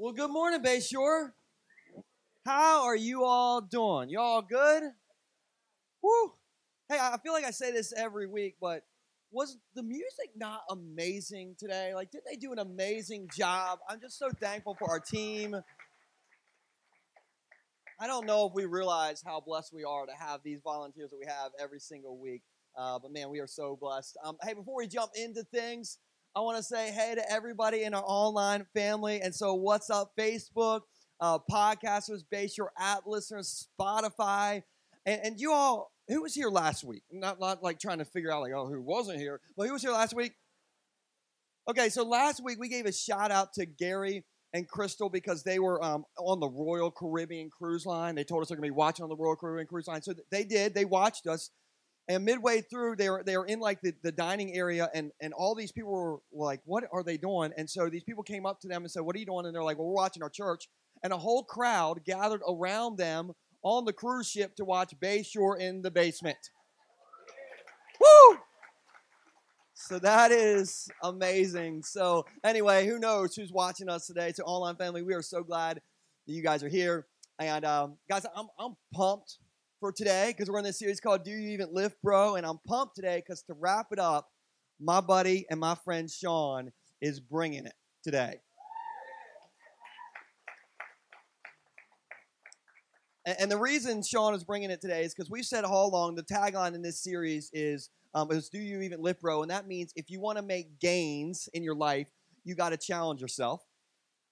Well, good morning, Bayshore. How are you all doing? You all good? Woo! Hey, I feel like I say this every week, but was the music not amazing today? Like, did they do an amazing job? I'm just so thankful for our team. I don't know if we realize how blessed we are to have these volunteers that we have every single week. Uh, but man, we are so blessed. Um, hey, before we jump into things, I want to say hey to everybody in our online family. And so, what's up, Facebook, uh, podcasters, your app listeners, Spotify, and, and you all. Who was here last week? Not, not like trying to figure out like, oh, who wasn't here, but who was here last week? Okay, so last week we gave a shout out to Gary and Crystal because they were um, on the Royal Caribbean Cruise Line. They told us they're going to be watching on the Royal Caribbean Cruise Line. So they did. They watched us. And midway through, they were they were in like the, the dining area, and and all these people were like, "What are they doing?" And so these people came up to them and said, "What are you doing?" And they're like, "Well, we're watching our church." And a whole crowd gathered around them on the cruise ship to watch Bayshore in the basement. Woo! So that is amazing. So anyway, who knows who's watching us today? To online family, we are so glad that you guys are here. And um, guys, I'm I'm pumped for today because we're in this series called Do You Even Lift, Bro? And I'm pumped today because to wrap it up, my buddy and my friend Sean is bringing it today. And, the reason Sean is bringing it today is because we've said all along the tagline in this series is, um, is Do You Even Lift, Bro? And that means if you want to make gains in your life, you got to challenge yourself.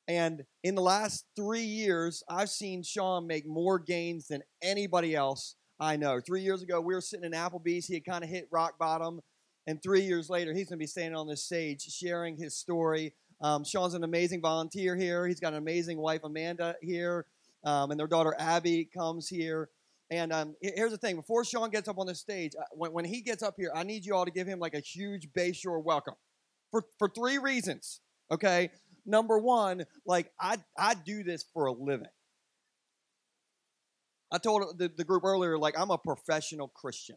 And in the last three years, I've seen Sean make more gains than anybody else I know. Three years ago, we were sitting in Applebee's. He had kind of hit rock bottom. And three years later, he's going to be standing on this stage sharing his story. Um, Sean's an amazing volunteer here. He's got an amazing wife, Amanda, here. Um, and their daughter, Abby, comes here. And um, here's the thing before Sean gets up on the stage, uh, when, when he gets up here, I need you all to give him like a huge Bayshore welcome for, for three reasons. Okay number one, like I I do this for a living. I told the, the group earlier, like I'm a professional Christian.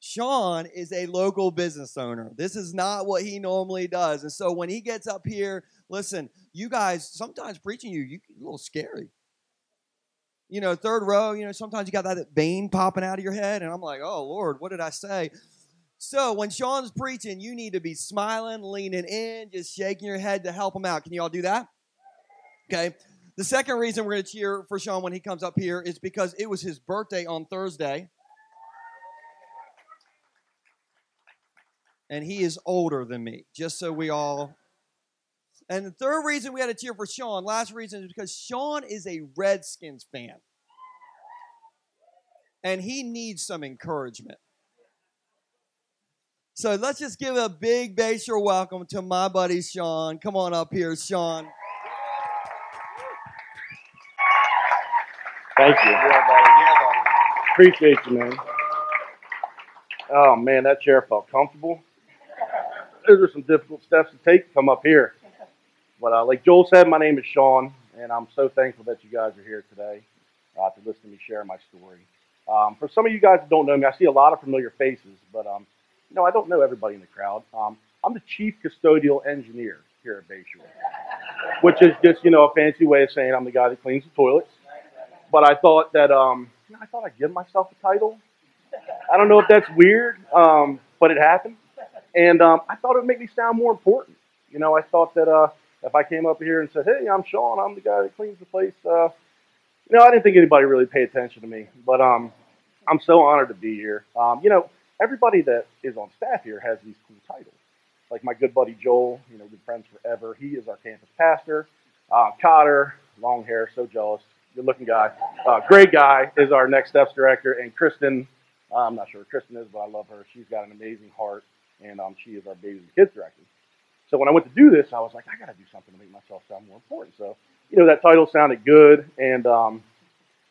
Sean is a local business owner. This is not what he normally does. And so when he gets up here, listen, you guys, sometimes preaching you, you a little scary. You know, third row, you know, sometimes you got that vein popping out of your head, and I'm like, oh Lord, what did I say? So when Sean's preaching, you need to be smiling, leaning in, just shaking your head to help him out. Can you all do that? Okay. The second reason we're going to cheer for Sean when he comes up here is because it was his birthday on Thursday. And he is older than me, just so we all. And the third reason we had to cheer for Sean, last reason, is because Sean is a Redskins fan. And he needs some encouragement. So let's just give a big Bayshore welcome to my buddy Sean. Come on up here, Sean. Thank you. Yeah, buddy. Yeah, buddy. Appreciate you, man. Oh man, that chair felt comfortable. Those are some difficult steps to take to come up here. But uh, like Joel said, my name is Sean, and I'm so thankful that you guys are here today uh, to listen to me share my story. Um, for some of you guys that don't know me, I see a lot of familiar faces, but um, no, I don't know everybody in the crowd. Um, I'm the chief custodial engineer here at Bayshore, which is just you know a fancy way of saying I'm the guy that cleans the toilets. But I thought that um, you know, I thought I'd give myself a title. I don't know if that's weird, um, but it happened, and um, I thought it would make me sound more important. You know, I thought that uh, if I came up here and said, "Hey, I'm Sean. I'm the guy that cleans the place," uh, you know, I didn't think anybody really paid attention to me. But um, I'm so honored to be here. Um, you know, everybody that is on staff here has these cool titles. Like my good buddy Joel, you know, we've friends forever. He is our campus pastor. Uh, Cotter, long hair, so jealous, good looking guy. Uh, great guy is our next steps director. And Kristen, uh, I'm not sure who Kristen is, but I love her. She's got an amazing heart, and um, she is our babies and kids director. So when I went to do this, I was like, I got to do something to make myself sound more important. So, you know, that title sounded good, and um,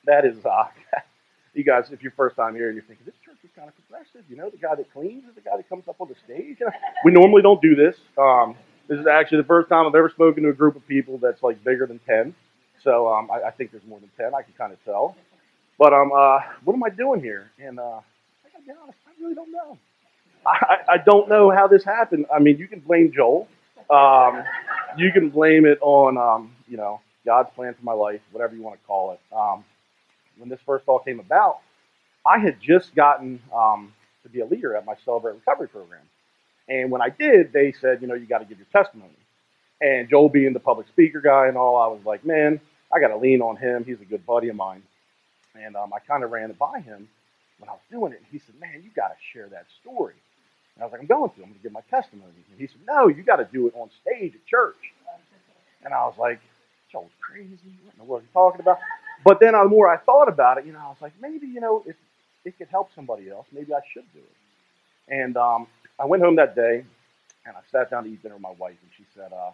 that is, uh, you guys, if you're first time here and you're thinking, this kind of progressive, you know, the guy that cleans is the guy that comes up on the stage. we normally don't do this. Um, this is actually the first time I've ever spoken to a group of people that's like bigger than 10. So um, I, I, think there's more than 10. I can kind of tell. But um, uh, what am I doing here? And uh, I gotta be honest, I really don't know. I, I, don't know how this happened. I mean, you can blame Joel. Um, you can blame it on, um, you know, God's plan for my life, whatever you want to call it. Um, when this first all came about, I had just gotten um, to be a leader at my Celebrate Recovery program. And when I did, they said, you know, you got to give your testimony. And Joel being the public speaker guy and all, I was like, man, I got to lean on him. He's a good buddy of mine. And um, I kind of ran it by him when I was doing it. And he said, man, you got to share that story. And I was like, I'm going to. I'm going to give my testimony. And he said, no, you got to do it on stage at church. And I was like, Joel's crazy. What in the world are you talking about? But then the more I thought about it, you know, I was like, maybe, you know, if it could help somebody else, maybe I should do it. And um, I went home that day and I sat down to eat dinner with my wife, and she said, uh,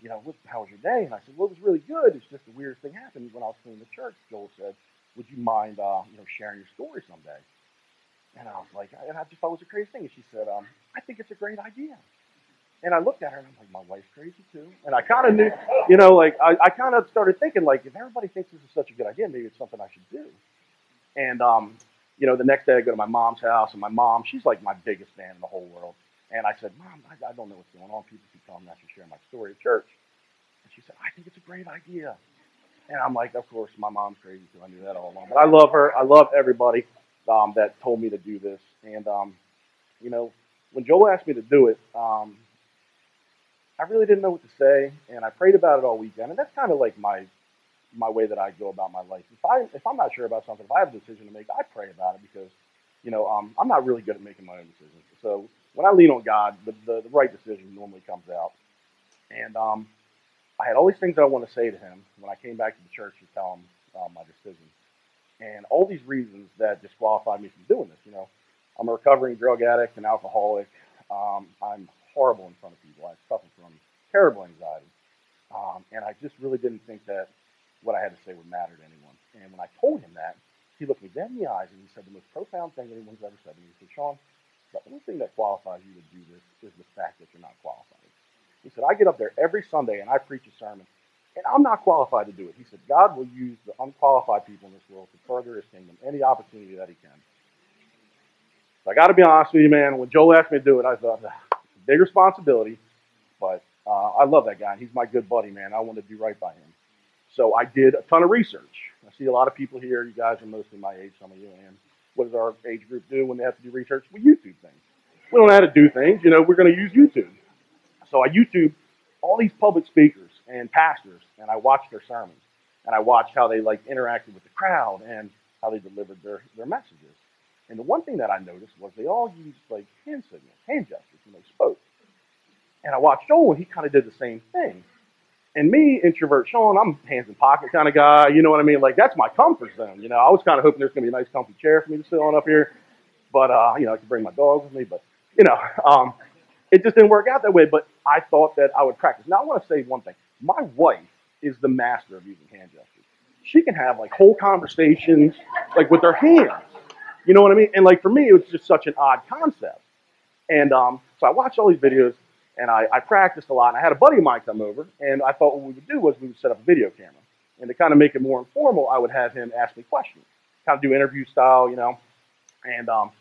you know, what, how was your day? And I said, well, it was really good. It's just the weirdest thing happened when I was cleaning the church. Joel said, would you mind, uh, you know, sharing your story someday? And I was like, and I just thought it was a crazy thing. And she said, um, I think it's a great idea. And I looked at her and I'm like, my wife's crazy too. And I kind of knew, you know, like I, I kind of started thinking, like, if everybody thinks this is such a good idea, maybe it's something I should do. And um, you know, the next day I go to my mom's house, and my mom, she's like my biggest fan in the whole world. And I said, Mom, I, I don't know what's going on. People keep telling me I should share my story at church. And she said, I think it's a great idea. And I'm like, of course, my mom's crazy too. I knew that all along. But I love her. I love everybody um, that told me to do this. And, um, you know, when Joel asked me to do it, um, I really didn't know what to say. And I prayed about it all weekend. And that's kind of like my my way that I go about my life. If I if I'm not sure about something, if I have a decision to make, I pray about it because, you know, um, I'm not really good at making my own decisions. So when I lean on God, the, the, the right decision normally comes out. And um, I had all these things that I want to say to him when I came back to the church to tell him uh, my decision, and all these reasons that disqualified me from doing this. You know, I'm a recovering drug addict and alcoholic. Um, I'm horrible in front of people. I suffer from terrible anxiety. Um, and I just really didn't think that what I had to say would matter to anyone. And when I told him that, he looked me dead in the eyes and he said the most profound thing anyone's ever said to me. He said, Sean, the only thing that qualifies you to do this is the fact that you're not qualified. He said, I get up there every Sunday and I preach a sermon, and I'm not qualified to do it. He said, God will use the unqualified people in this world to further his kingdom any opportunity that he can. So I got to be honest with you, man. When Joel asked me to do it, I thought, big responsibility, but uh, I love that guy. He's my good buddy, man. I want to do right by him. So I did a ton of research. I see a lot of people here. You guys are mostly my age, some of you, and what does our age group do when they have to do research? We YouTube things. We don't know how to do things. You know, we're going to use YouTube. So I YouTube all these public speakers and pastors, and I watched their sermons, and I watched how they like interacted with the crowd and how they delivered their, their messages. And the one thing that I noticed was they all used like hand signals, hand gestures when they spoke. And I watched Joel, and he kind of did the same thing. And me, introvert Sean, I'm hands in pocket kind of guy. You know what I mean? Like that's my comfort zone. You know, I was kind of hoping there's gonna be a nice comfy chair for me to sit on up here, but uh, you know, I could bring my dog with me. But you know, um, it just didn't work out that way. But I thought that I would practice. Now I want to say one thing. My wife is the master of using hand gestures. She can have like whole conversations like with her hands. You know what I mean? And like for me, it was just such an odd concept. And um, so I watched all these videos and I, I practiced a lot. And I had a buddy of mine come over, and I thought what we would do was we would set up a video camera. And to kind of make it more informal, I would have him ask me questions, kind of do interview style, you know. And um,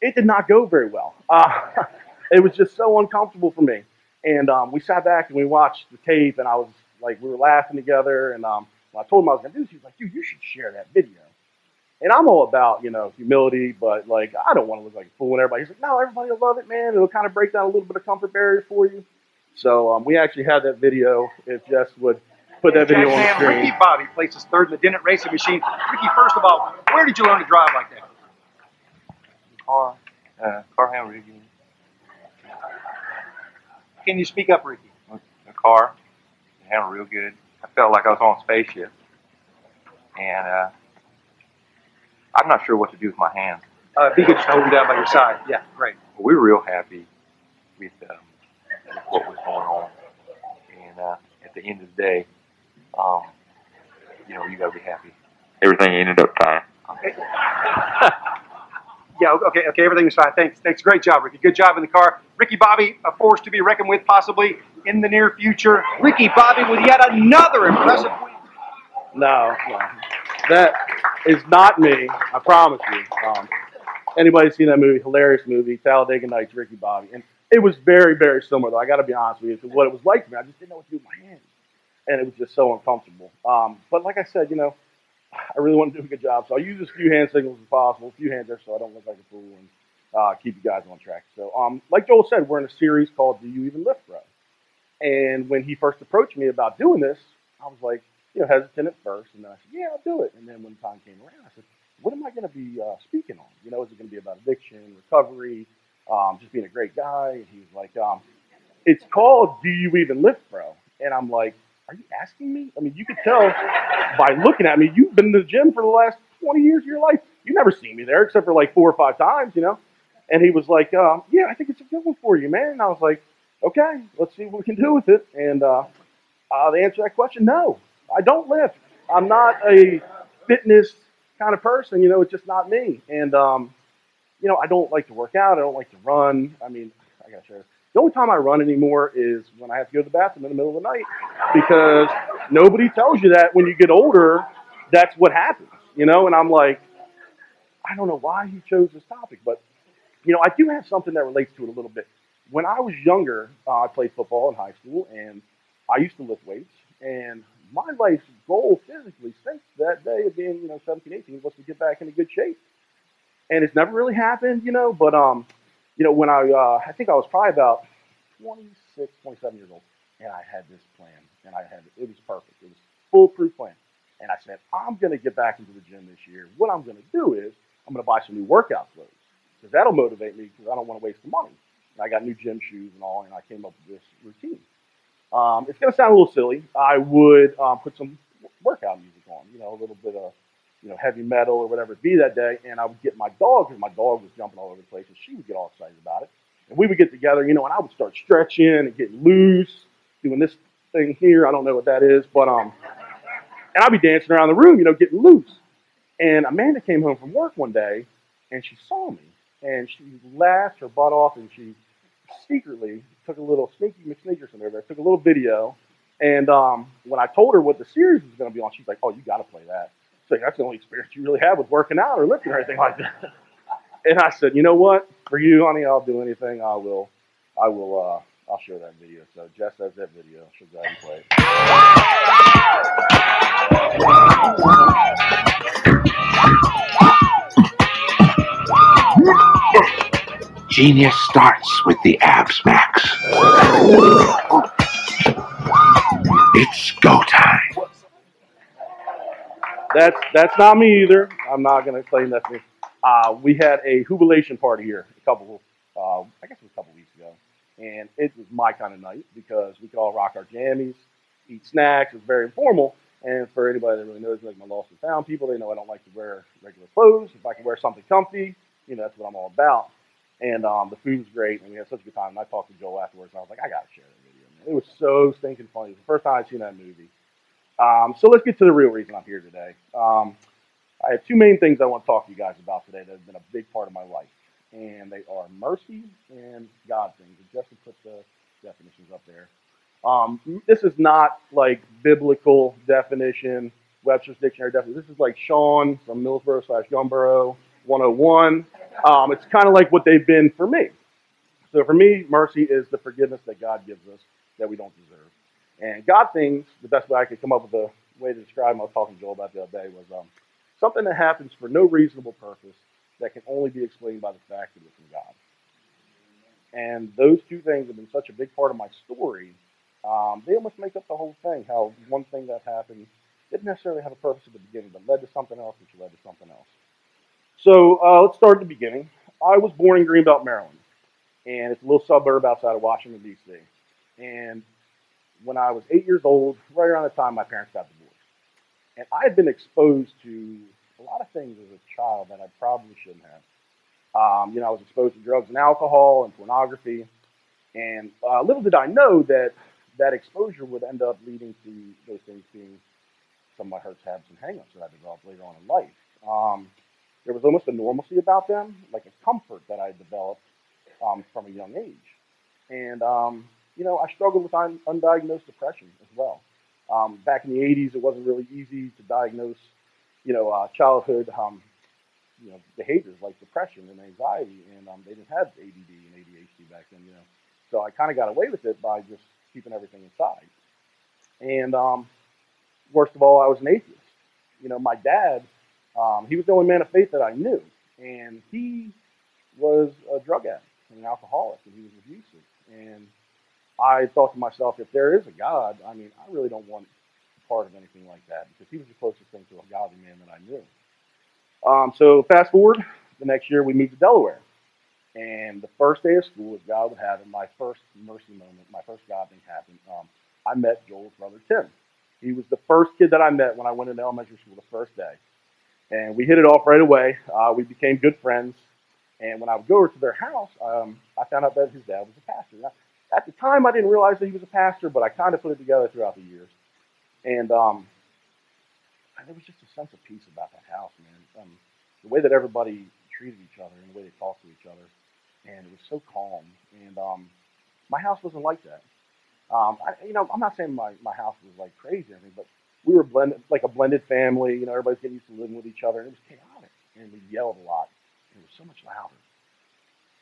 it did not go very well. Uh, it was just so uncomfortable for me. And um, we sat back and we watched the tape, and I was like, we were laughing together. And um, when I told him I was going to do this, he was like, dude, you should share that video. And I'm all about, you know, humility, but like, I don't want to look like a fool and everybody's like, no, everybody will love it, man. It'll kind of break down a little bit of comfort barrier for you. So um, we actually had that video. If Jess would put that video on the Jack, screen. Ricky Bobby places third in the Dennett Racing Machine. Ricky, first of all, where did you learn to drive like that? car, uh, car handle rigging, Can you speak up, Ricky? the car, it handled real good. I felt like I was on a spaceship, and uh, I'm not sure what to do with my hands. Uh, be good to hold him down by your side. Yeah, great. We were real happy with, um, with what was going on, and uh, at the end of the day, um, you know, you got to be happy. Everything ended up fine. Yeah, okay, okay, everything's fine. Thanks, thanks. Great job, Ricky. Good job in the car. Ricky Bobby, a force to be reckoned with possibly in the near future. Ricky Bobby with yet another impressive win. No, no. That is not me. I promise you. Um, anybody seen that movie? Hilarious movie, Talladega Nights, Ricky Bobby. And It was very, very similar, though. I got to be honest with you, to what it was like for me. I just didn't know what to do with my hands, and it was just so uncomfortable. Um, but like I said, you know, I really want to do a good job, so I'll use as few hand signals as possible, a few hands there, so I don't look like a fool, and uh, keep you guys on track. So, um, like Joel said, we're in a series called "Do You Even Lift, Bro?" And when he first approached me about doing this, I was like, you know, hesitant at first, and then I said, "Yeah, I'll do it." And then when the time came around, I said, "What am I going to be uh, speaking on? You know, is it going to be about addiction, recovery, um, just being a great guy?" And he was like, um, "It's called Do You Even Lift, Bro?" And I'm like, "Are you asking me? I mean, you could tell by looking at me. You've been to the gym for the last 20 years of your life. You never seen me there except for like four or five times, you know." And he was like, uh, "Yeah, I think it's a good one for you, man." And I was like, "Okay, let's see what we can do with it." And uh, uh, the answer to that question, no. I don't lift. I'm not a fitness kind of person. You know, it's just not me. And um, you know, I don't like to work out. I don't like to run. I mean, I gotta share. The only time I run anymore is when I have to go to the bathroom in the middle of the night because nobody tells you that when you get older, that's what happens. You know, and I'm like, I don't know why he chose this topic, but you know, I do have something that relates to it a little bit. When I was younger, uh, I played football in high school, and I used to lift weights. And my life's goal physically since that day of being, you know, 17, 18 was to get back into good shape. And it's never really happened, you know, but, um, you know, when I, uh, I think I was probably about 26, 27 years old, and I had this plan, and I had, it was perfect. It was foolproof plan. And I said, I'm going to get back into the gym this year. What I'm going to do is I'm going to buy some new workout clothes because that'll motivate me because I don't want to waste the money. And I got new gym shoes and all, and I came up with this routine. Um, it's going to sound a little silly. I would um, put some workout music on, you know, a little bit of, you know, heavy metal or whatever it be that day, and I would get my dog because my dog was jumping all over the place, and she would get all excited about it. And we would get together, you know, and I would start stretching and getting loose, doing this thing here. I don't know what that is, but um, and I'd be dancing around the room, you know, getting loose. And Amanda came home from work one day, and she saw me, and she laughed her butt off, and she secretly took a little sneaky McSneakerson over there, but took a little video, and um, when I told her what the series was going to be on, she's like, "Oh, you got to play that." So that's the only experience you really have with working out or lifting or anything like that. and I said, "You know what? For you, honey, I'll do anything. I will. I will. Uh, I'll share that video." So Jess has that video. She'll go ahead and play. Genius starts with the abs max. It's go time. That's that's not me either. I'm not going to claim that's me. Uh, we had a jubilation party here a couple, uh, I guess it was a couple weeks ago, and it was my kind of night because we could all rock our jammies, eat snacks. It was very informal. And for anybody that really knows, like my lost and found people, they know I don't like to wear regular clothes. If I can wear something comfy, you know, that's what I'm all about. And um, the food was great, and we had such a good time. And I talked to Joel afterwards, and I was like, I gotta share that video. Man. It was so stinking funny. It was the first time I'd seen that movie. Um, so let's get to the real reason I'm here today. Um, I have two main things I want to talk to you guys about today that have been a big part of my life, and they are mercy and God things. And Justin put the definitions up there. Um, this is not like biblical definition, Webster's dictionary definition. This is like Sean from Millsboro slash Gumboro 101. Um, it's kind of like what they've been for me. So for me, mercy is the forgiveness that God gives us that we don't deserve. And God things, the best way I could come up with a way to describe them, I was talking to Joel about the other day, was um, something that happens for no reasonable purpose that can only be explained by the fact that it's from God. And those two things have been such a big part of my story. Um, they almost make up the whole thing. How one thing that happened didn't necessarily have a purpose at the beginning, but led to something else, which led to something else. So uh, let's start at the beginning. I was born in Greenbelt, Maryland, and it's a little suburb outside of Washington, D.C. And when I was eight years old, right around the time my parents got divorced, and I had been exposed to a lot of things as a child that I probably shouldn't have. Um, you know, I was exposed to drugs and alcohol and pornography, and uh, little did I know that that exposure would end up leading to those things being some of my hurts, habits, and hangups that I developed later on in life. Um, there was almost a normalcy about them, like a comfort that I developed um, from a young age. And, um, you know, I struggled with un- undiagnosed depression as well. Um, back in the 80s, it wasn't really easy to diagnose, you know, uh, childhood um, you know behaviors like depression and anxiety, and um, they didn't have ADD and ADHD back then, you know. So I kind of got away with it by just keeping everything inside. And um, worst of all, I was an atheist. You know, my dad, um, he was the only man of faith that I knew, and he was a drug addict and an alcoholic, and he was abusive. And I thought to myself, if there is a God, I mean, I really don't want part of anything like that because he was the closest thing to a godly man that I knew. Um, so fast forward, the next year we moved to Delaware. And the first day of school, as God would have it, my first mercy moment, my first God thing happened. Um, I met Joel's brother Tim. He was the first kid that I met when I went into elementary school the first day. And we hit it off right away. Uh, we became good friends. And when I would go over to their house, um, I found out that his dad was a pastor. Now, at the time, I didn't realize that he was a pastor, but I kind of put it together throughout the years. And um, there was just a sense of peace about that house, man. Um, the way that everybody treated each other and the way they talked to each other, and it was so calm. And um, my house wasn't like that. Um, I, you know, I'm not saying my, my house was like crazy or anything, but we were blended, like a blended family. You know, everybody's getting used to living with each other, and it was chaotic. And we yelled a lot. It was so much louder.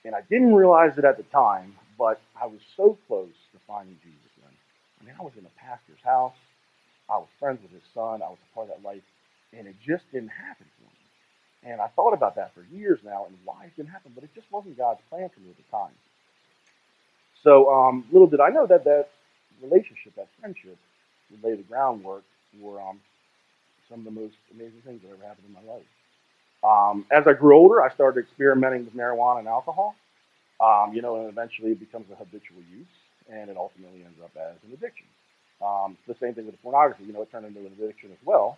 And I didn't realize it at the time, but I was so close to finding Jesus then. I mean, I was in a pastor's house. I was friends with his son. I was a part of that life, and it just didn't happen for me. And I thought about that for years now, and why it didn't happen, but it just wasn't God's plan for me at the time. So um, little did I know that that relationship, that friendship, would lay the groundwork for um, some of the most amazing things that ever happened in my life. Um, as I grew older, I started experimenting with marijuana and alcohol. Um, you know, and eventually it becomes a habitual use, and it ultimately ends up as an addiction. Um, the same thing with pornography. You know, it turned into an addiction as well,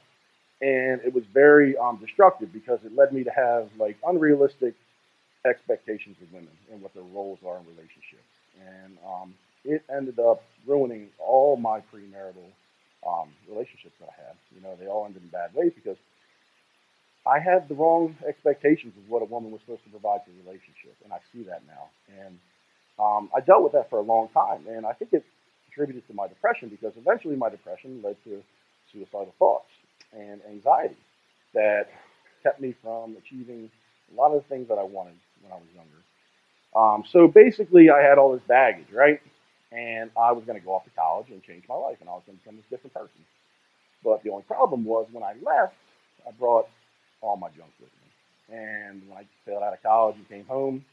and it was very um, destructive because it led me to have like unrealistic expectations of women and what their roles are in relationships, and um, it ended up ruining all my premarital um, relationships that I had. You know, they all ended in bad ways because I had the wrong expectations of what a woman was supposed to provide to a relationship, and I see that now. And um, I dealt with that for a long time, and I think it contributed to my depression because eventually my depression led to suicidal thoughts and anxiety that kept me from achieving a lot of the things that I wanted when I was younger. Um, so basically, I had all this baggage, right? And I was going to go off to college and change my life, and I was going to become this different person. But the only problem was when I left, I brought all my junk with me. And when I failed out of college and came home,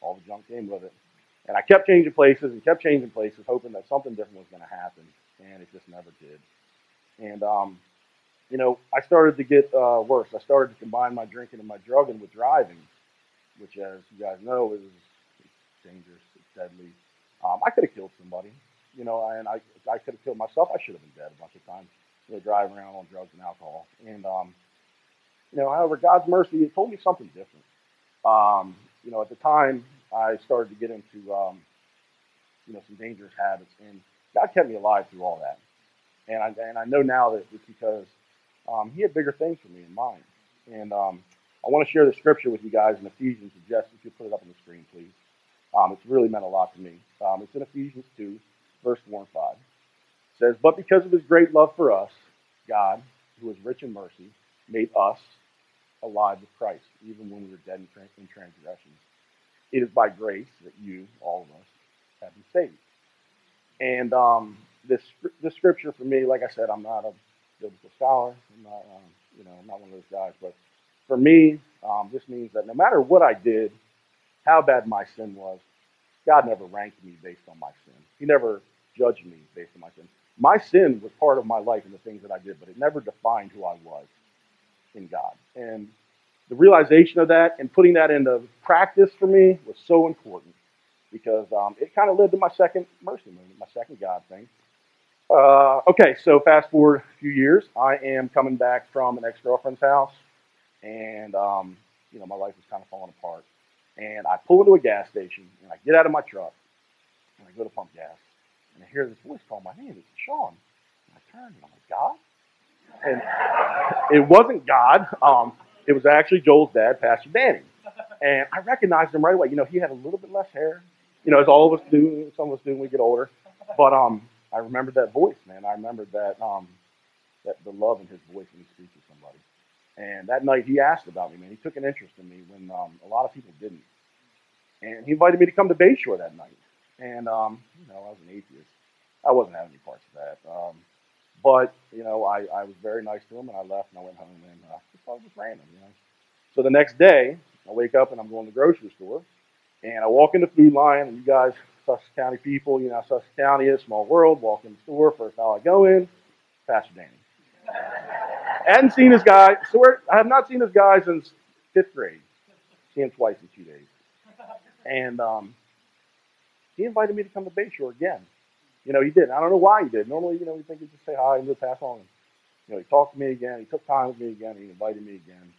all the junk came with it. And I kept changing places and kept changing places, hoping that something different was going to happen, and it just never did. And um, you know, I started to get uh, worse. I started to combine my drinking and my drugging with driving, which, as you guys know, is dangerous. It's deadly. Um, I could have killed somebody, you know, and I I could have killed myself. I should have been dead a bunch of times. You know, driving around on drugs and alcohol. And um, you know, however, God's mercy it told me something different. Um, you know, at the time, I started to get into um, you know some dangerous habits, and God kept me alive through all that. And I and I know now that it's because um, He had bigger things for me in mind. And um, I want to share the scripture with you guys in Ephesians. Jess, if you put it up on the screen, please. Um, it's really meant a lot to me. Um, it's in Ephesians 2, verse 4 and 5. It says, But because of his great love for us, God, who is rich in mercy, made us alive with Christ, even when we were dead in, in transgressions. It is by grace that you, all of us, have been saved. And um, this this scripture for me, like I said, I'm not a biblical scholar. I'm not, um, you know, I'm not one of those guys. But for me, um, this means that no matter what I did, how bad my sin was, God never ranked me based on my sin. He never judged me based on my sin. My sin was part of my life and the things that I did, but it never defined who I was in God. And the realization of that and putting that into practice for me was so important because um, it kind of led to my second mercy movement, my second God thing. Uh, okay, so fast forward a few years, I am coming back from an ex-girlfriend's house, and um, you know my life is kind of falling apart. And I pull into a gas station, and I get out of my truck, and I go to pump gas, and I hear this voice call my name. It's Sean. And I turn, and I'm like, God? And it wasn't God. Um, it was actually Joel's dad, Pastor Danny. And I recognized him right away. You know, he had a little bit less hair, you know, as all of us do, some of us do when we get older. But um, I remembered that voice, man. I remembered that um, that the love in his voice when he speaks to somebody. And that night he asked about me, man. He took an interest in me when um, a lot of people didn't. And he invited me to come to Bayshore that night. And, um, you know, I was an atheist. I wasn't having any parts of that. Um, but, you know, I, I was very nice to him and I left and I went home and uh, just it was random, you know. So the next day, I wake up and I'm going to the grocery store and I walk in the food line and you guys, Sussex County people, you know, Sussex County is a small world. Walk in the store, first how I go in, Pastor Danny. Hadn't seen this guy, so I have not seen this guy since fifth grade. Seen him twice in two days. And um, he invited me to come to Bayshore again. You know, he did. I don't know why he did. Normally, you know, we think he'd just say hi and just pass on. You know, he talked to me again. He took time with me again. He invited me again.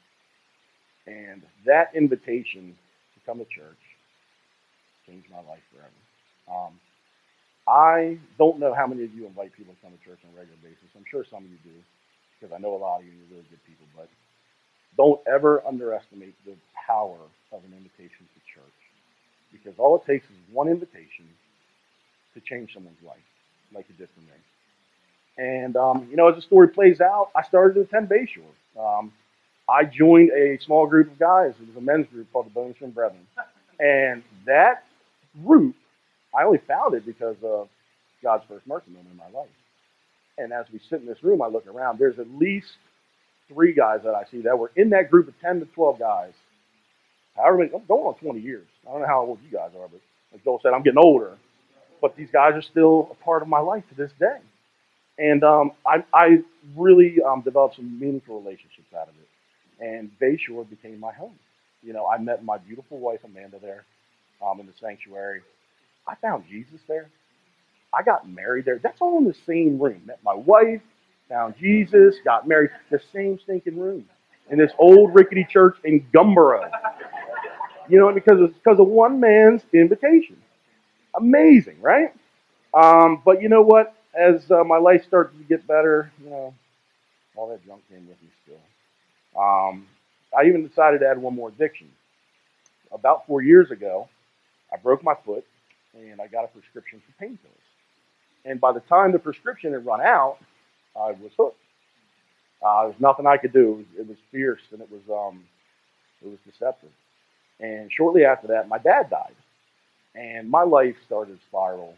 And that invitation to come to church changed my life forever. Um, I don't know how many of you invite people to come to church on a regular basis. I'm sure some of you do, because I know a lot of you are really good people. But don't ever underestimate the power of an invitation to church, because all it takes is one invitation to change someone's life, like it did for me. And um, you know, as the story plays out, I started to attend Bayshore. Um, I joined a small group of guys. It was a men's group called the Bonestream Brethren, and that group I only found it because of God's first mercy moment in my life. And as we sit in this room, I look around. There's at least three guys that I see that were in that group of 10 to 12 guys. However many, I'm going on 20 years. I don't know how old you guys are, but like Joel said, I'm getting older. But these guys are still a part of my life to this day. And um, I, I really um, developed some meaningful relationships out of it. And Bayshore became my home. You know, I met my beautiful wife, Amanda, there um, in the sanctuary. I found Jesus there. I got married there. That's all in the same room. Met my wife, found Jesus, got married. The same stinking room in this old rickety church in Gumboro. You know, because it's because of one man's invitation. Amazing, right? Um, but you know what? As uh, my life started to get better, you know, all that junk came with me still. Um, I even decided to add one more addiction. About four years ago, I broke my foot and I got a prescription for painkillers. And by the time the prescription had run out, I was hooked. Uh, there was nothing I could do. It was, fierce and it was um, it was deceptive. And shortly after that, my dad died, and my life started to spiral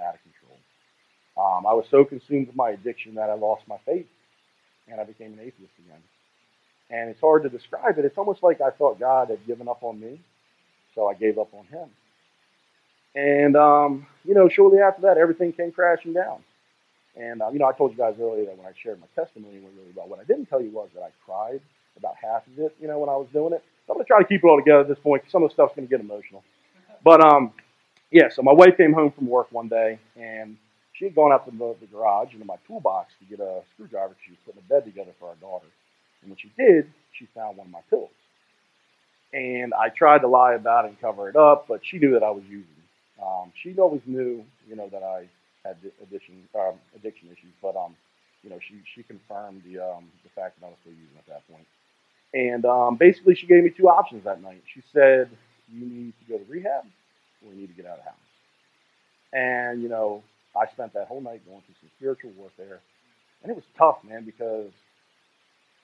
out of control. Um, I was so consumed with my addiction that I lost my faith, and I became an atheist again. And it's hard to describe it. It's almost like I thought God had given up on me, so I gave up on Him. And um, you know, shortly after that, everything came crashing down. And uh, you know, I told you guys earlier that when I shared my testimony, went really well. What I didn't tell you was that I cried about half of it. You know, when I was doing it. So I'm gonna try to keep it all together at this point. 'cause Some of the stuff's gonna get emotional. But um, yeah. So my wife came home from work one day, and she had gone out to the, the garage into my toolbox to get a screwdriver. 'cause She was putting a bed together for our daughter. And when she did, she found one of my pillows. And I tried to lie about it and cover it up, but she knew that I was using. it. Um, she always knew, you know, that I had di- addiction um, addiction issues, but um, you know, she she confirmed the um, the fact that I was still using at that point. And um, basically, she gave me two options that night. She said, "You need to go to rehab, or you need to get out of the house." And you know, I spent that whole night going through some spiritual warfare, and it was tough, man, because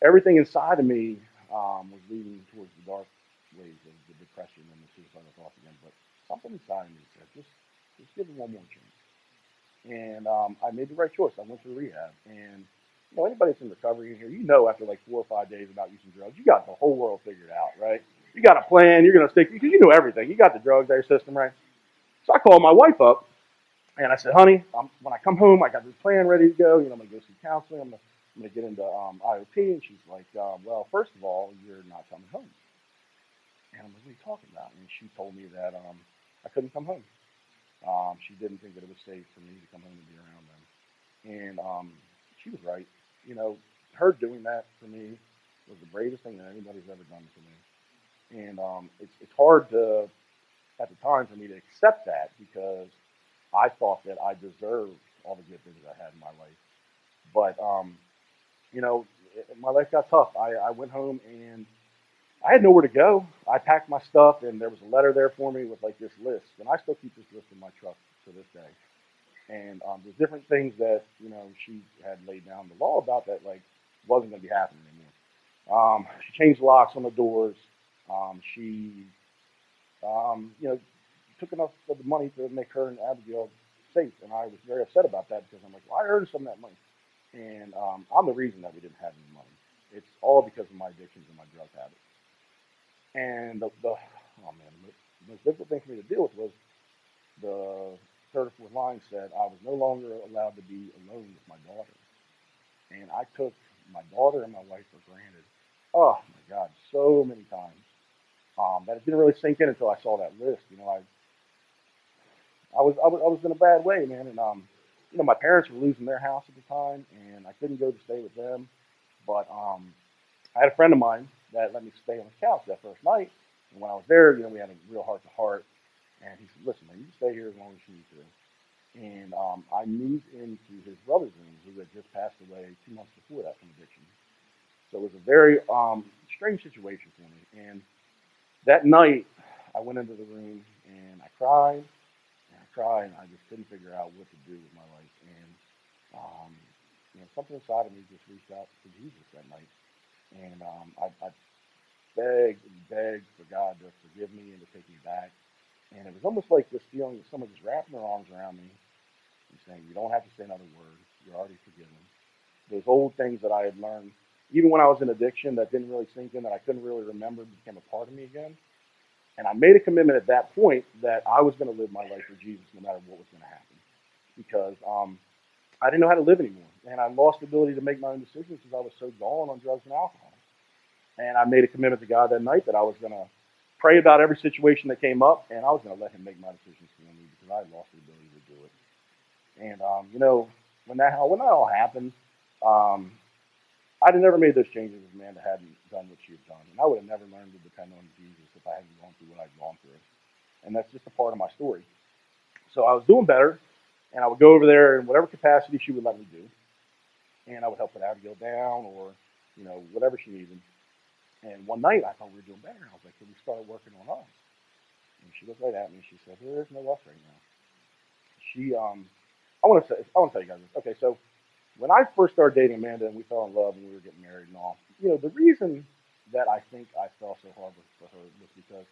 everything inside of me um, was leading towards the dark ways of the depression and the suicidal thoughts again. But something inside me said, just just give it one more chance. And um, I made the right choice. I went to rehab, and you know anybody that's in recovery in here, you know after like four or five days about using drugs, you got the whole world figured out, right? You got a plan. You're gonna stick because you know everything. You got the drugs out your system, right? So I called my wife up, and I said, "Honey, um, when I come home, I got this plan ready to go. You know, I'm gonna go see counseling. I'm gonna, I'm gonna get into um, IOP." And she's like, um, "Well, first of all, you're not coming home." And I'm like, "What are you talking about?" And she told me that um, I couldn't come home. Um, she didn't think that it was safe for me to come home and be around them. And um, she was right. You know, her doing that for me was the bravest thing that anybody's ever done for me. And um, it's, it's hard to, at the time, for me to accept that because I thought that I deserved all the good things I had in my life. But, um, you know, it, my life got tough. I, I went home and I had nowhere to go. I packed my stuff, and there was a letter there for me with like this list, and I still keep this list in my truck to this day. And um, there's different things that you know she had laid down the law about that like wasn't going to be happening anymore. Um, she changed locks on the doors. Um, she, um, you know, took enough of the money to make her and Abigail safe, and I was very upset about that because I'm like, well, I earned some of that money, and um, I'm the reason that we didn't have any money. It's all because of my addictions and my drug habits. And the, the oh man, the most, difficult thing for me to deal with was the third or fourth line said I was no longer allowed to be alone with my daughter, and I took my daughter and my wife for granted. Oh my God, so many times. Um, that it didn't really sink in until I saw that list. You know, I I was I was I was in a bad way, man, and um, you know, my parents were losing their house at the time, and I couldn't go to stay with them. But um, I had a friend of mine that let me stay on his couch that first night, and when I was there, you know, we had a real heart to heart, and he said, "Listen, man, you stay here as long as you need to." And um, I moved into his brother's room, who had just passed away two months before that from addiction. So it was a very um, strange situation for me. And that night, I went into the room and I cried and I cried, and I just couldn't figure out what to do with my life. And um, you know, something inside of me just reached out to Jesus that night, and um, I, I begged and begged for God to forgive me and to take me back. And it was almost like this feeling that someone just wrapping their arms around me and saying, "You don't have to say another word. You're already forgiven." Those old things that I had learned, even when I was in addiction, that didn't really sink in, that I couldn't really remember, became a part of me again. And I made a commitment at that point that I was going to live my life for Jesus no matter what was going to happen. Because um, I didn't know how to live anymore. And I lost the ability to make my own decisions because I was so gone on drugs and alcohol. And I made a commitment to God that night that I was going to pray about every situation that came up and I was going to let Him make my decisions for me because I lost the ability to do it. And, um, you know, when that, when that all happened, um, I'd have never made those changes if Amanda hadn't done what she had done. And I would have never learned to depend on Jesus if I hadn't gone through what I'd gone through. And that's just a part of my story. So I was doing better, and I would go over there in whatever capacity she would let me do. And I would help put Abigail down or, you know, whatever she needed. And one night I thought we were doing better. And I was like, can we start working on us? And she looked right at me and she said, there is no us right now. She, um, I want to say, I want to tell you guys this. Okay, so when I first started dating Amanda and we fell in love and we were getting married and all, you know, the reason that I think I fell so hard for her was because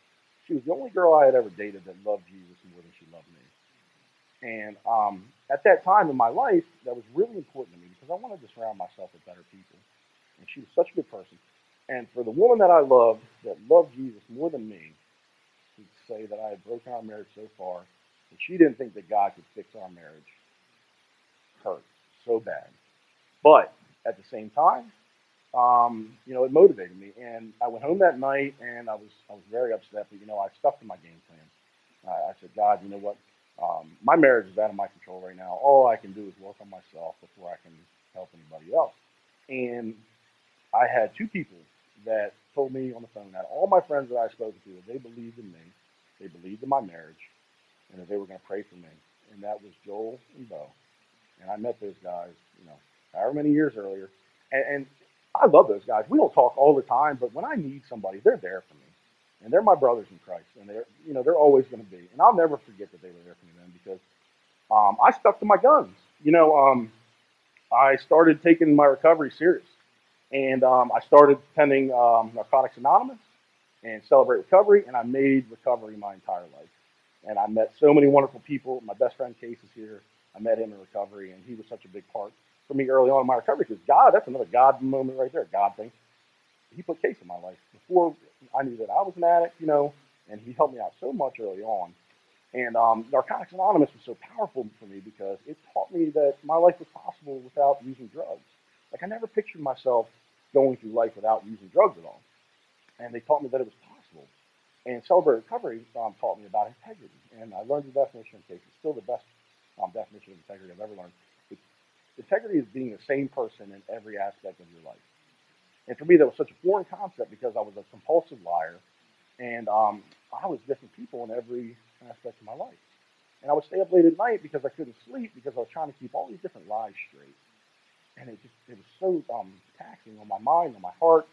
she was the only girl I had ever dated that loved Jesus more than she loved me. And um, at that time in my life, that was really important to me because I wanted to surround myself with better people. And she was such a good person. And for the woman that I loved, that loved Jesus more than me, to say that I had broken our marriage so far, and she didn't think that God could fix our marriage, hurt so bad. But at the same time, um, you know, it motivated me. And I went home that night, and I was I was very upset. But you know, I stuck to my game plan. I, I said, God, you know what? Um, my marriage is out of my control right now. All I can do is work on myself before I can help anybody else. And I had two people that told me on the phone that all my friends that I spoke to, that they believed in me, they believed in my marriage, and that they were going to pray for me. And that was Joel and Bo. And I met those guys, you know, however many years earlier. And, and I love those guys. We don't talk all the time, but when I need somebody, they're there for me. And they're my brothers in Christ. And they're, you know, they're always going to be. And I'll never forget that they were there for me then because um, I stuck to my guns. You know, um, I started taking my recovery serious. And um, I started attending um, Narcotics Anonymous and Celebrate Recovery, and I made recovery my entire life. And I met so many wonderful people. My best friend Case is here. I met him in recovery, and he was such a big part for me early on in my recovery because God, that's another God moment right there, God thing. He put Case in my life before I knew that I was an addict, you know, and he helped me out so much early on. And um, Narcotics Anonymous was so powerful for me because it taught me that my life was possible without using drugs. Like I never pictured myself going through life without using drugs at all. And they taught me that it was possible. And Celebrate Recovery um, taught me about integrity. And I learned the definition of case. It's still the best um, definition of integrity I've ever learned. It, integrity is being the same person in every aspect of your life. And for me, that was such a foreign concept because I was a compulsive liar, and um, I was different people in every aspect of my life. And I would stay up late at night because I couldn't sleep because I was trying to keep all these different lies straight. And it just it was so um, taxing on my mind, on my heart,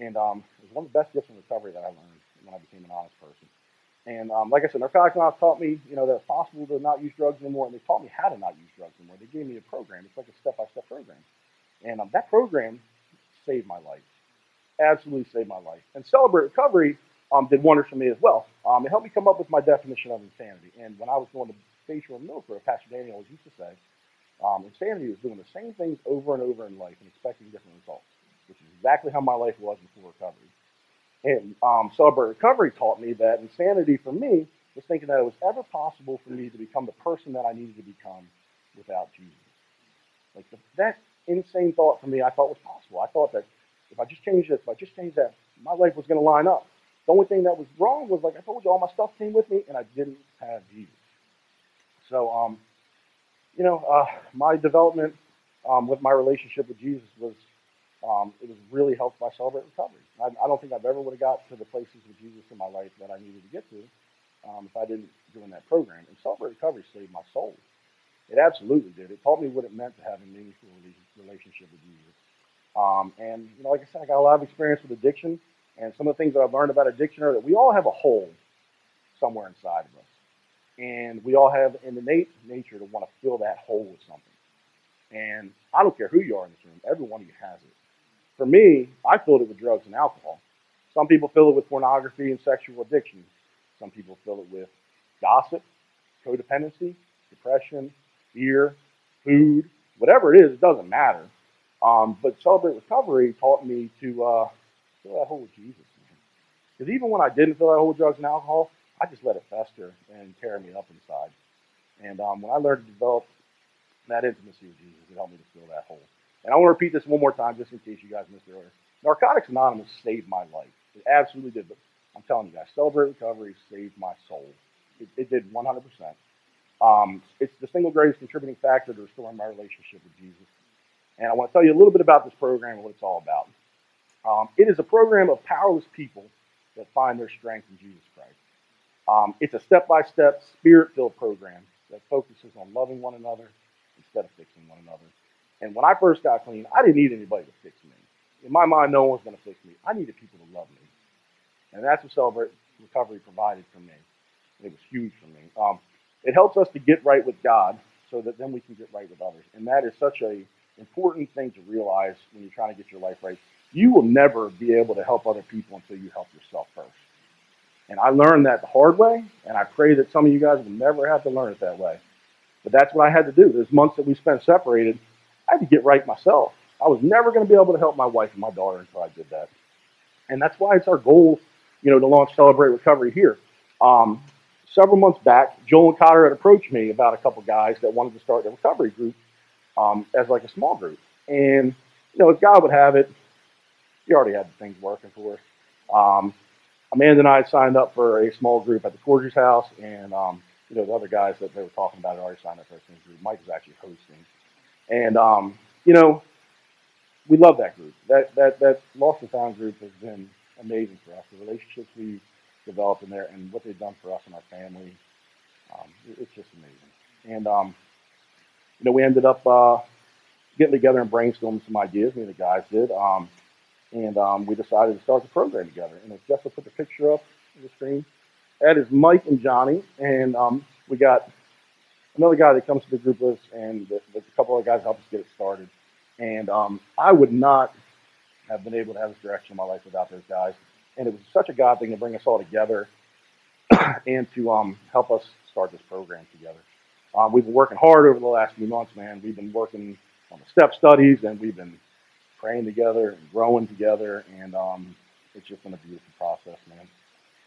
and um, it was one of the best gifts in recovery that I learned when I became an honest person. And um, like I said, Narcotics Anonymous taught me, you know, that it's possible to not use drugs anymore, and they taught me how to not use drugs anymore. They gave me a program. It's like a step-by-step program, and um, that program saved my life. absolutely saved my life. And Celebrate Recovery um, did wonders for me as well. Um, it helped me come up with my definition of insanity. And when I was going to and Milford, Pastor Daniel used to say, um, insanity is doing the same things over and over in life and expecting different results, which is exactly how my life was before recovery. And um, Celebrate Recovery taught me that insanity for me was thinking that it was ever possible for me to become the person that I needed to become without Jesus. Like the, that insane thought for me, I thought was possible. I thought that if I just changed this, if I just changed that, my life was going to line up. The only thing that was wrong was, like I told you, all my stuff came with me, and I didn't have Jesus. So, um, you know, uh, my development um, with my relationship with Jesus was um, it was really helped by Celebrate Recovery. I, I don't think I've ever would have got to the places with Jesus in my life that I needed to get to um, if I didn't join that program. And Celebrate Recovery saved my soul. It absolutely did. It taught me what it meant to have a meaningful relationship with Jesus. Um, and you know, like I said, I got a lot of experience with addiction, and some of the things that I've learned about addiction are that we all have a hole somewhere inside of us, and we all have an innate nature to want to fill that hole with something. And I don't care who you are in this room; every one of you has it. For me, I filled it with drugs and alcohol. Some people fill it with pornography and sexual addiction. Some people fill it with gossip, codependency, depression, fear, food, whatever it is, it doesn't matter. Um, but Celebrate Recovery taught me to uh, fill that hole with Jesus. Because even when I didn't fill that hole with drugs and alcohol, I just let it fester and tear me up inside. And um, when I learned to develop that intimacy with Jesus, it helped me to fill that hole. And I want to repeat this one more time just in case you guys missed it earlier. Narcotics Anonymous saved my life. It absolutely did. But I'm telling you guys, Celebrate Recovery saved my soul. It, it did 100%. Um, it's the single greatest contributing factor to restoring my relationship with Jesus. And I want to tell you a little bit about this program and what it's all about. Um, it is a program of powerless people that find their strength in Jesus Christ. Um, it's a step by step, spirit filled program that focuses on loving one another instead of fixing one another. And when I first got clean, I didn't need anybody to fix me. In my mind, no one was going to fix me. I needed people to love me. And that's what Celebrate Recovery provided for me. It was huge for me. Um, it helps us to get right with God so that then we can get right with others. And that is such a important thing to realize when you're trying to get your life right. You will never be able to help other people until you help yourself first. And I learned that the hard way, and I pray that some of you guys will never have to learn it that way. But that's what I had to do. Those months that we spent separated, I had to get right myself. I was never going to be able to help my wife and my daughter until I did that. And that's why it's our goal, you know, to launch Celebrate Recovery here. Um, several months back, Joel and Cotter had approached me about a couple guys that wanted to start a recovery group um, as like a small group. And, you know, as God would have it, he already had things working for us. Um, Amanda and I signed up for a small group at the Corgers house, and, um, you know, the other guys that they were talking about had already signed up for a same group. Mike was actually hosting. And, um, you know, we love that group. That, that, that Lost and Found group has been amazing for us. The relationships we developed in there and what they've done for us and our family, um, it's just amazing. And, um, you know, we ended up uh, getting together and brainstorming some ideas. Me and the guys did, um, and um, we decided to start the program together. And if Jeff will put the picture up on the screen, that is Mike and Johnny, and um, we got another guy that comes to the group with us, and the, the, a couple of guys help us get it started. And um, I would not have been able to have this direction in my life without those guys. And it was such a God thing to bring us all together and to um, help us start this program together. Um, we've been working hard over the last few months, man. We've been working on the step studies and we've been praying together and growing together. And um, it's just been a beautiful process, man.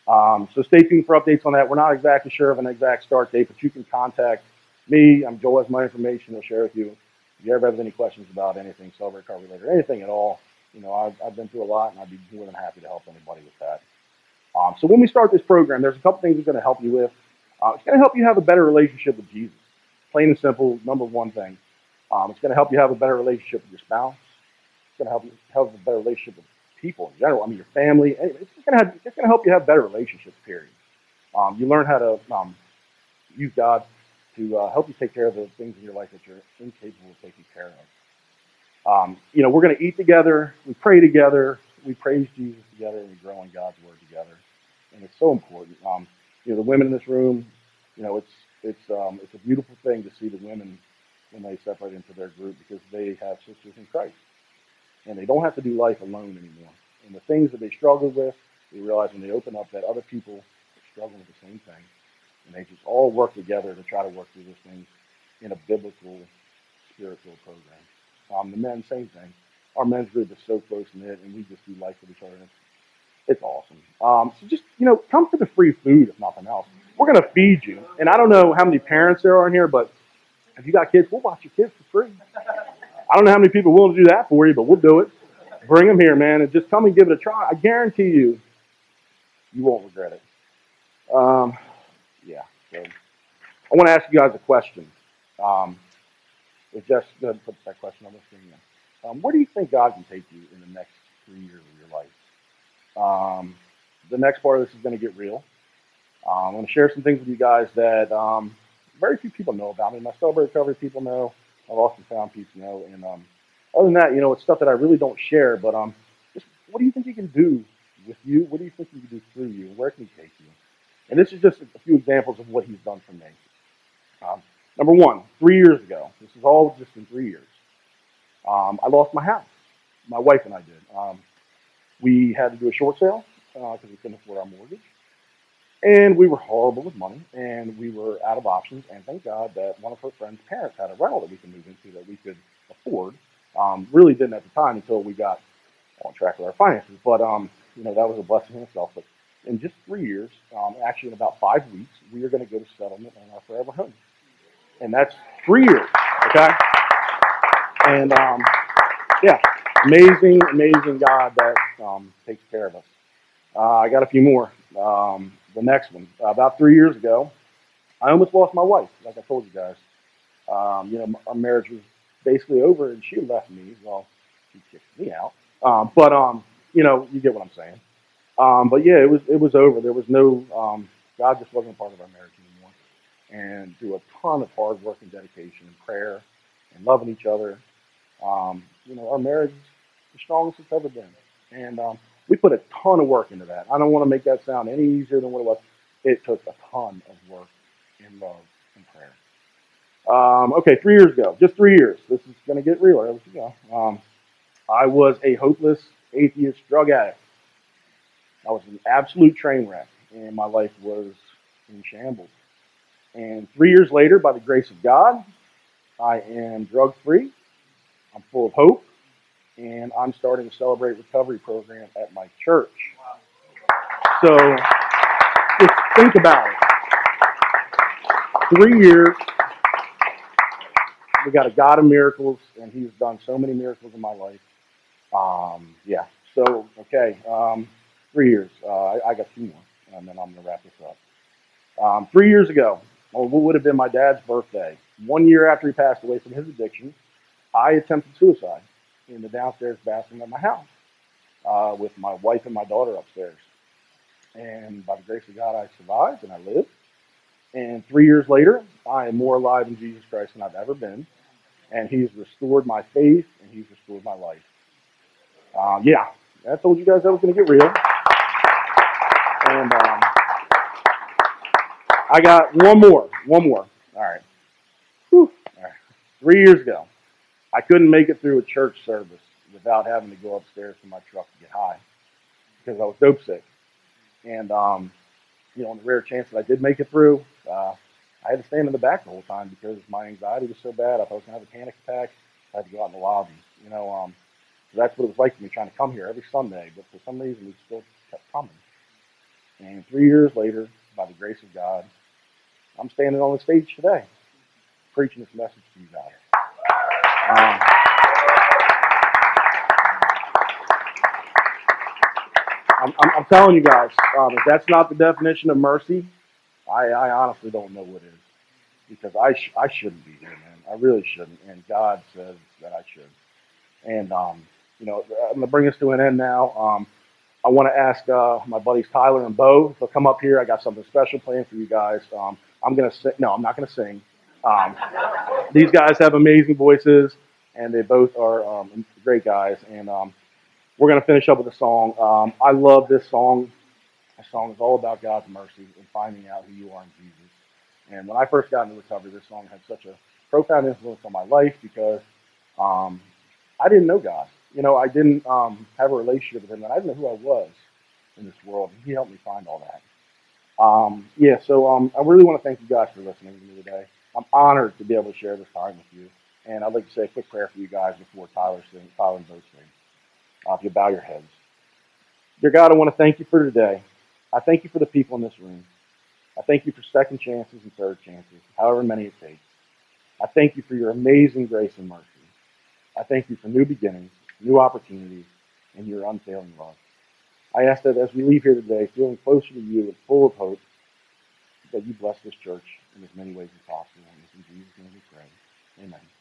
Um, so stay tuned for updates on that. We're not exactly sure of an exact start date, but you can contact me. I'm Joe has my information. I'll share with you. If you ever have any questions about anything, Celebrate Car related, anything at all, you know, I've, I've been through a lot and I'd be more than happy to help anybody with that. Um, so when we start this program, there's a couple things we're going to help you with. Uh, it's going to help you have a better relationship with Jesus. Plain and simple, number one thing. Um, it's going to help you have a better relationship with your spouse. It's going to help you have a better relationship with people in general. I mean, your family. It's going to, it's going to help you have better relationships, period. Um, you learn how to um, use God to uh, help you take care of the things in your life that you're incapable of taking care of. Um, you know, we're going to eat together, we pray together, we praise Jesus together, and we grow in God's Word together. And it's so important. Um, you know, the women in this room, you know, it's it's um, it's a beautiful thing to see the women when they separate into their group because they have sisters in Christ, and they don't have to do life alone anymore. And the things that they struggle with, they realize when they open up that other people are struggling with the same thing. And they just all work together to try to work through these things in a biblical, spiritual program. Um, the men, same thing. Our men's group is so close knit, and we just do life with each other. It's, it's awesome. Um, so just you know, come for the free food if nothing else. We're gonna feed you, and I don't know how many parents there are in here, but if you got kids, we'll watch your kids for free. I don't know how many people to do that for you, but we'll do it. Bring them here, man, and just come and give it a try. I guarantee you, you won't regret it. Um, yeah. So I want to ask you guys a question. Um, just to put that question on the screen. Now. Um, where do you think God can take you in the next three years of your life? Um, the next part of this is going to get real. Um, I'm going to share some things with you guys that um, very few people know about me. My sober recovery people know. My lost and found people know. And um, other than that, you know, it's stuff that I really don't share. But um, just what do you think He can do with you? What do you think He can do through you? Where can he take you? And this is just a few examples of what he's done for me. Um, number one, three years ago. This is all just in three years. Um, I lost my house. My wife and I did. Um, we had to do a short sale because we couldn't afford our mortgage. And we were horrible with money, and we were out of options. And thank God that one of her friend's parents had a rental that we could move into that we could afford. Um, really didn't at the time until we got on track with our finances. But um, you know that was a blessing in itself. But in just three years, um, actually in about five weeks, we are going to go to settlement on our forever home, and that's three years. Okay, and um, yeah, amazing, amazing God that um, takes care of us. Uh, I got a few more. Um, the next one, about three years ago, I almost lost my wife, like I told you guys. Um, you know, our marriage was basically over, and she left me. Well, she kicked me out. Um, but um, you know, you get what I'm saying. Um, but yeah, it was it was over. There was no um, God just wasn't a part of our marriage anymore. And through a ton of hard work and dedication and prayer and loving each other, um, you know, our marriage is the strongest it's ever been. And um, we put a ton of work into that. I don't want to make that sound any easier than what it was. It took a ton of work and love and prayer. Um, okay, three years ago, just three years. This is going to get real. go. Um, I was a hopeless atheist drug addict. I was an absolute train wreck, and my life was in shambles. And three years later, by the grace of God, I am drug free. I'm full of hope, and I'm starting a Celebrate Recovery program at my church. So just think about it. Three years, we got a God of miracles, and He's done so many miracles in my life. Um, yeah. So okay, um, three years. Uh, I, I got two more, and then I'm gonna wrap this up. Um, three years ago, or what would have been my dad's birthday, one year after he passed away from his addiction, I attempted suicide in the downstairs bathroom of my house uh, with my wife and my daughter upstairs. And by the grace of God, I survived and I lived. And three years later, I am more alive in Jesus Christ than I've ever been. And He's restored my faith and He's restored my life. Uh, yeah, I told you guys that was going to get real. And um, I got one more. One more. All right. All right. Three years ago, I couldn't make it through a church service without having to go upstairs to my truck to get high because I was dope sick. And, um, you know, on the rare chance that I did make it through, uh, I had to stand in the back the whole time because my anxiety was so bad. I thought I was going to have a panic attack. I had to go out in the lobby. You know, um, so that's what it was like for me trying to come here every Sunday. But for some reason, we still kept coming. And three years later, by the grace of God, I'm standing on the stage today, preaching this message to you guys. Um, I'm, I'm, telling you guys, um, if that's not the definition of mercy, I, I honestly don't know what is. Because I, sh- I shouldn't be here, man. I really shouldn't. And God says that I should. And, um, you know, I'm going to bring this to an end now. Um, I want to ask uh, my buddies Tyler and Bo to come up here. I got something special planned for you guys. Um, I'm to sing. No, I'm not to sing. Um, these guys have amazing voices, and they both are um, great guys. And um, we're to finish up with a song. Um, I love this song. This song is all about God's mercy and finding out who you are in Jesus. And when I first got into recovery, this song had such a profound influence on my life because um, I didn't know God. you know, I didn't um, have a relationship with him, and I didn't know who I was in this world. He helped me find all that. Um, yeah, so um, I really want to thank you guys for listening to me today. I'm honored to be able to share this time with you. And I'd like to say a quick prayer for you guys before Tyler sings, Tyler and Bo sing. Uh, if you bow your heads. Dear God, I want to thank you for today. I thank you for the people in this room. I thank you for second chances and third chances, however many it takes. I thank you for your amazing grace and mercy. I thank you for new beginnings, new opportunities, and your unfailing love. I ask that as we leave here today, feeling closer to you and full of hope, that you bless this church in as many ways as possible. And it's in Jesus' name we pray. Amen.